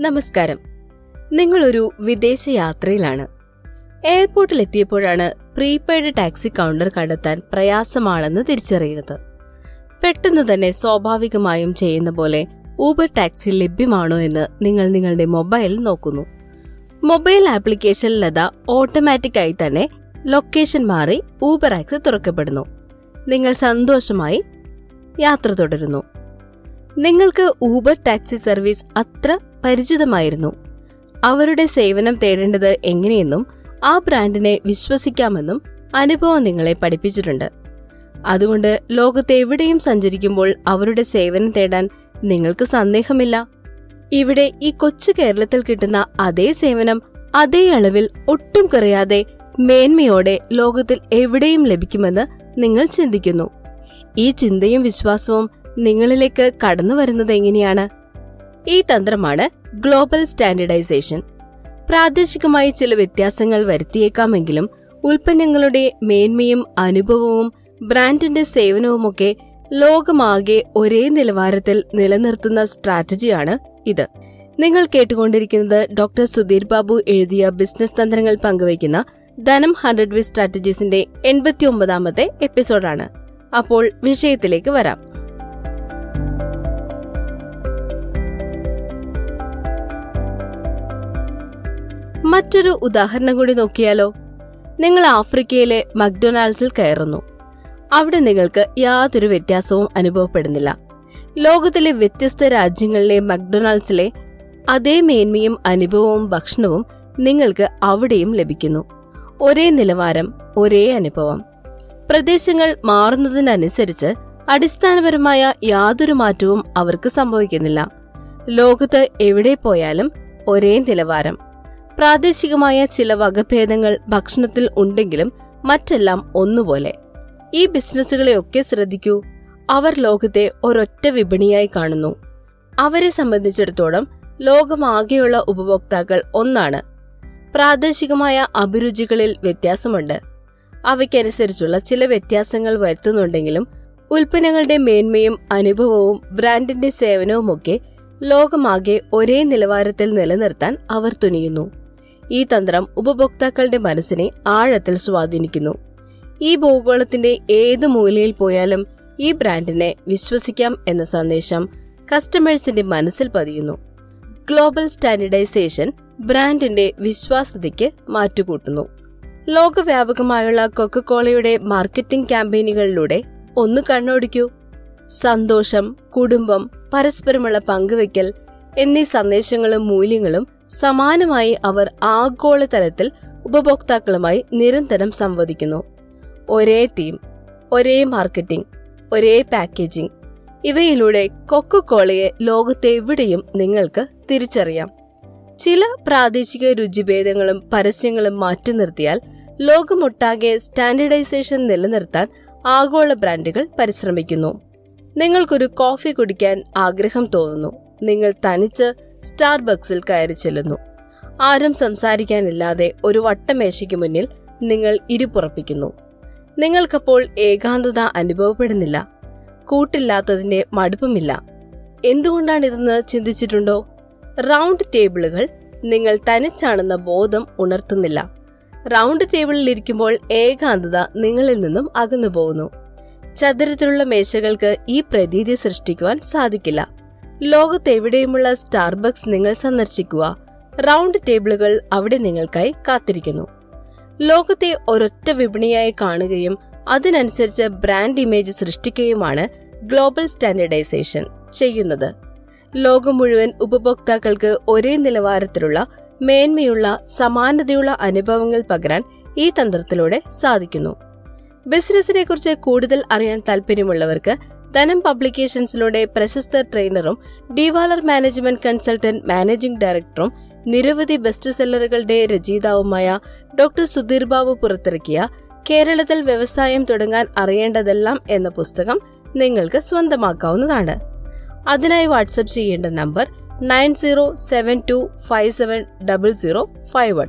നമസ്കാരം. നിങ്ങളൊരു വിദേശ യാത്രയിലാണ് എയർപോർട്ടിൽ എത്തിയപ്പോഴാണ് പ്രീപെയ്ഡ് ടാക്സി കൗണ്ടർ കണ്ടെത്താൻ പ്രയാസമാണെന്ന് തിരിച്ചറിയുന്നത്. പെട്ടെന്ന് തന്നെ സ്വാഭാവികമായും ചെയ്യുന്ന പോലെ ഊബർ ടാക്സി ലഭ്യമാണോ എന്ന് നിങ്ങൾ നിങ്ങളുടെ മൊബൈൽ നോക്കുന്നു. മൊബൈൽ ആപ്ലിക്കേഷനിലത ഓട്ടോമാറ്റിക്കായി തന്നെ ലൊക്കേഷൻ മാറി ഊബർ ആക്സ് തുറക്കപ്പെടുന്നു. നിങ്ങൾ സന്തോഷമായി യാത്ര തുടരുന്നു. നിങ്ങൾക്ക് ഊബർ ടാക്സി സർവീസ് അത്ര പരിചിതമായിരുന്നു. അവരുടെ സേവനം തേടേണ്ടത് എങ്ങനെയെന്നും ആ ബ്രാൻഡിനെ വിശ്വസിക്കാമെന്നും അനുഭവം നിങ്ങളെ പഠിപ്പിച്ചിട്ടുണ്ട്. അതുകൊണ്ട് ലോകത്തെ എവിടെയും സഞ്ചരിക്കുമ്പോൾ അവരുടെ സേവനം തേടാൻ നിങ്ങൾക്ക് സന്ദേഹമില്ല. ഇവിടെ ഈ കൊച്ചു കേരളത്തിൽ കിട്ടുന്ന അതേ സേവനം അതേ അളവിൽ ഒട്ടും കുറയാതെ മേന്മയോടെ ലോകത്തിൽ എവിടെയും ലഭിക്കുമെന്ന് നിങ്ങൾ ചിന്തിക്കുന്നു. ഈ ചിന്തയും വിശ്വാസവും നിങ്ങളിലേക്ക് കടന്നു വരുന്നത് എങ്ങനെയാണ്? ഈ തന്ത്രമാണ് ഗ്ലോബൽ സ്റ്റാൻഡർഡൈസേഷൻ. പ്രാദേശികമായി ചില വ്യത്യാസങ്ങൾ വരുത്തിയേക്കാമെങ്കിലും ഉൽപ്പന്നങ്ങളുടെ മേന്മയും അനുഭവവും ബ്രാൻഡിന്റെ സേവനവുമൊക്കെ ലോകമാകെ ഒരേ നിലവാരത്തിൽ നിലനിർത്തുന്ന സ്ട്രാറ്റജിയാണ് ഇത്. നിങ്ങൾ കേട്ടുകൊണ്ടിരിക്കുന്നത് ഡോക്ടർ സുധീർ ബാബു എഴുതിയ ബിസിനസ് തന്ത്രങ്ങൾ പങ്കുവയ്ക്കുന്ന ധനം ഹൺഡ്രഡ് വേ സ്ട്രാറ്റജീസിന്റെ എൺപത്തിയൊമ്പതാമത്തെ എപ്പിസോഡാണ്. അപ്പോൾ വിഷയത്തിലേക്ക് വരാം. മറ്റൊരു ഉദാഹരണം കൂടി നോക്കിയാലോ. നിങ്ങൾ ആഫ്രിക്കയിലെ മക്ഡൊണാൾഡ്സിൽ കയറുന്നു. അവിടെ നിങ്ങൾക്ക് യാതൊരു വ്യത്യാസവും അനുഭവപ്പെടുന്നില്ല. ലോകത്തിലെ വ്യത്യസ്ത രാജ്യങ്ങളിലെ മക്ഡൊണാൾഡ്സിലെ അതേ മേന്മയും അനുഭവവും ഭക്ഷണവും നിങ്ങൾക്ക് അവിടെയും ലഭിക്കുന്നു. ഒരേ നിലവാരം ഒരേ അനുഭവം. പ്രദേശങ്ങൾ മാറുന്നതിനനുസരിച്ച് അടിസ്ഥാനപരമായ യാതൊരു മാറ്റവും അവർക്ക് സംഭവിക്കുന്നില്ല. ലോകത്ത് എവിടെ പോയാലും ഒരേ നിലവാരം. പ്രാദേശികമായ ചില വകഭേദങ്ങൾ ഭക്ഷണത്തിൽ ഉണ്ടെങ്കിലും മറ്റെല്ലാം ഒന്നുപോലെ. ഈ ബിസിനസ്സുകളെയൊക്കെ ശ്രദ്ധിക്കൂ. അവർ ലോകത്തെ ഒരൊറ്റ വിപണിയായി കാണുന്നു. അവരെ സംബന്ധിച്ചിടത്തോളം ലോകമാകെയുള്ള ഉപഭോക്താക്കൾ ഒന്നാണ്. പ്രാദേശികമായ അഭിരുചികളിൽ വ്യത്യാസമുണ്ട്. അവയ്ക്കനുസരിച്ചുള്ള ചില വ്യത്യാസങ്ങൾ വരുത്തുന്നുണ്ടെങ്കിലും ഉൽപ്പന്നങ്ങളുടെ മേന്മയും അനുഭവവും ബ്രാൻഡിന്റെ സേവനവുമൊക്കെ ലോകമാകെ ഒരേ നിലവാരത്തിൽ നിലനിർത്താൻ അവർ തുനിയുന്നു. ഈ തന്ത്രം ഉപഭോക്താക്കളുടെ മനസ്സിനെ ആഴത്തിൽ സ്വാധീനിക്കുന്നു. ഈ ഭൂഗോളത്തിന്റെ ഏത് മൂലയിൽ പോയാലും ഈ ബ്രാൻഡിനെ വിശ്വസിക്കാം എന്ന സന്ദേശം കസ്റ്റമേഴ്സിന്റെ മനസ്സിൽ പതിയുന്നു. ഗ്ലോബൽ സ്റ്റാൻഡർഡൈസേഷൻ ബ്രാൻഡിന്റെ വിശ്വാസ്യതയ്ക്ക് മാറ്റുകൂട്ടുന്നു. ലോകവ്യാപകമായുള്ള കൊക്കക്കോളയുടെ മാർക്കറ്റിംഗ് ക്യാമ്പയിനുകളിലൂടെ ഒന്ന് കണ്ണോടിക്കൂ. സന്തോഷം കുടുംബം പരസ്പരമുള്ള പങ്കുവയ്ക്കൽ എന്നീ സന്ദേശങ്ങളും മൂല്യങ്ങളും സമാനമായി അവർ ആഗോളതലത്തിൽ ഉപഭോക്താക്കളുമായി നിരന്തരം സംവദിക്കുന്നു. ഒരേ തീം ഒരേ മാർക്കറ്റിംഗ് ഒരേ പാക്കേജിംഗ് ഇവയിലൂടെ കൊക്കക്കോളയെ ലോകത്തെവിടെയും നിങ്ങൾക്ക് തിരിച്ചറിയാം. ചില പ്രാദേശിക രുചിഭേദങ്ങളും പരസ്യങ്ങളും മാറ്റി നിർത്തിയാൽ ലോകമൊട്ടാകെ സ്റ്റാൻഡേർഡൈസേഷൻ നിലനിർത്താൻ ആഗോള ബ്രാൻഡുകൾ പരിശ്രമിക്കുന്നു. നിങ്ങൾക്കൊരു കോഫി കുടിക്കാൻ ആഗ്രഹം തോന്നുന്നു. നിങ്ങൾ തനിച്ച് സ്റ്റാർബക്സിൽ കയറി ചെല്ലുന്നു. ആരും സംസാരിക്കാനില്ലാതെ ഒരു വട്ടമേശയ്ക്ക് മുന്നിൽ നിങ്ങൾ ഇരുപ്പുറപ്പിക്കുന്നു നിങ്ങൾക്കപ്പോൾ ഏകാന്തത അനുഭവപ്പെടുന്നില്ല. കൂട്ടില്ലാത്തതിന്റെ മടുപ്പുമില്ല. എന്തുകൊണ്ടാണിതെന്ന് ചിന്തിച്ചിട്ടുണ്ടോ? റൗണ്ട് ടേബിളുകൾ നിങ്ങൾ തനിച്ചാണെന്ന ബോധം ഉണർത്തുന്നില്ല. റൗണ്ട് ടേബിളിൽ ഇരിക്കുമ്പോൾ ഏകാന്തത നിങ്ങളിൽ നിന്നും അകന്നു പോകുന്നു ചതുരത്തിലുള്ള മേശകൾക്ക് ഈ പ്രതീതി സൃഷ്ടിക്കുവാൻ സാധിക്കില്ല. ലോകത്തെവിടെയുമുള്ള സ്റ്റാർബക്സ് നിങ്ങൾ സന്ദർശിക്കുക. റൗണ്ട് ടേബിളുകൾ അവിടെ നിങ്ങൾക്കായി കാത്തിരിക്കുന്നു. ലോകത്തെ ഒരൊറ്റ വിപണിയായി കാണുകയും അതിനനുസരിച്ച് ബ്രാൻഡ് ഇമേജ് സൃഷ്ടിക്കുകയുമാണ് ഗ്ലോബൽ സ്റ്റാൻഡേർഡൈസേഷൻ ചെയ്യുന്നത്. ലോകം മുഴുവൻ ഉപഭോക്താക്കൾക്ക് ഒരേ നിലവാരത്തിലുള്ള മേന്മയുള്ള സമാനതയുള്ള അനുഭവങ്ങൾ പകരാൻ ഈ തന്ത്രത്തിലൂടെ സാധിക്കുന്നു. ബിസിനസിനെ കുറിച്ച് കൂടുതൽ അറിയാൻ താല്പര്യമുള്ളവർക്ക് ധനം പബ്ലിക്കേഷൻസിലൂടെ പ്രശസ്ത ട്രെയിനറും ഡിവാലർ മാനേജ്മെന്റ് കൺസൾട്ടന്റ് മാനേജിംഗ് ഡയറക്ടറും നിരവധി ബെസ്റ്റ് സെല്ലറുകളുടെ രചയിതാവുമായ ഡോക്ടർ സുധീർ ബാബു പുറത്തിറക്കിയ കേരളത്തിൽ വ്യവസായം തുടങ്ങാൻ അറിയേണ്ടതെല്ലാം എന്ന പുസ്തകം നിങ്ങൾക്ക് സ്വന്തമാക്കാവുന്നതാണ്. അതിനായി വാട്സപ്പ് ചെയ്യേണ്ട number nine zero seven two five seven double zero five one.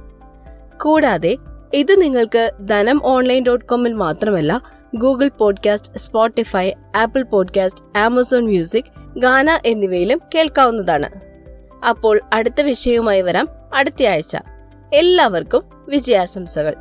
കൂടാതെ ഇത് നിങ്ങൾക്ക് ധനം ഓൺലൈൻ ഡോട്ട് കോമിൽ മാത്രമല്ല Google podcast Spotify Apple podcast Amazon music Gaana എന്നിവയിലും കേൾക്കാവുന്നതാണ്. അപ്പോൾ അടുത്ത വിഷയവുമായി വരാം അടുത്തയാഴ്ച എല്ലാവർക്കും വിജയാശംസകൾ.